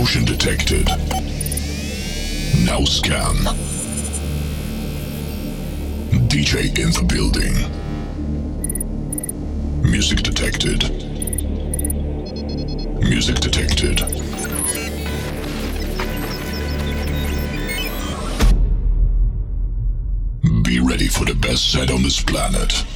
Motion detected. Now scan. DJ in the building. Music detected. Music detected. Be ready for the best set on this planet.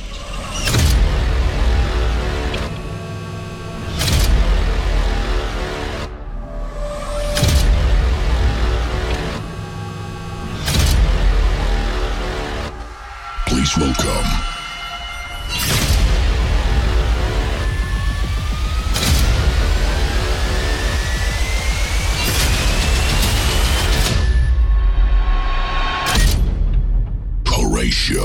Please welcome. Horatio.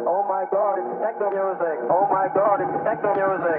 Oh music. Oh my god, it's techno music.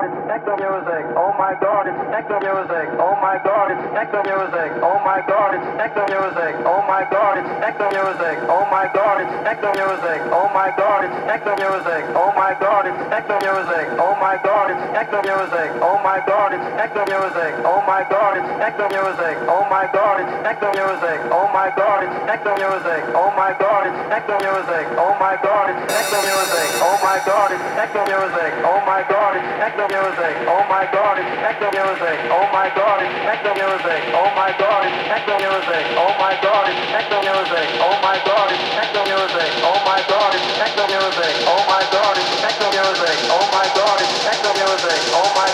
Oh god, it's techno music. Oh my god, it's techno music. Oh my god, it's techno music. Oh my god, it's techno music. Oh my god, it's techno music. Oh my god, it's techno music. Oh my god, it's techno music. Oh my god, it's techno music. Oh my god, it's techno music. Oh my god, it's techno music. Oh my god, it's techno music. Oh my god, it's techno music. Oh my god, it's techno music. Oh my god, it's techno music. Oh my god, it's techno music. Oh my god, it's techno music. Oh my god, it's techno music. Oh my god, it's techno music. Oh my god, it's techno music. Oh my god, it's techno music. Oh my god, it's techno music. Oh my god, it's techno music. Oh my god, it's techno music. Oh my god, it's techno music. Oh my god, it's techno music. Oh my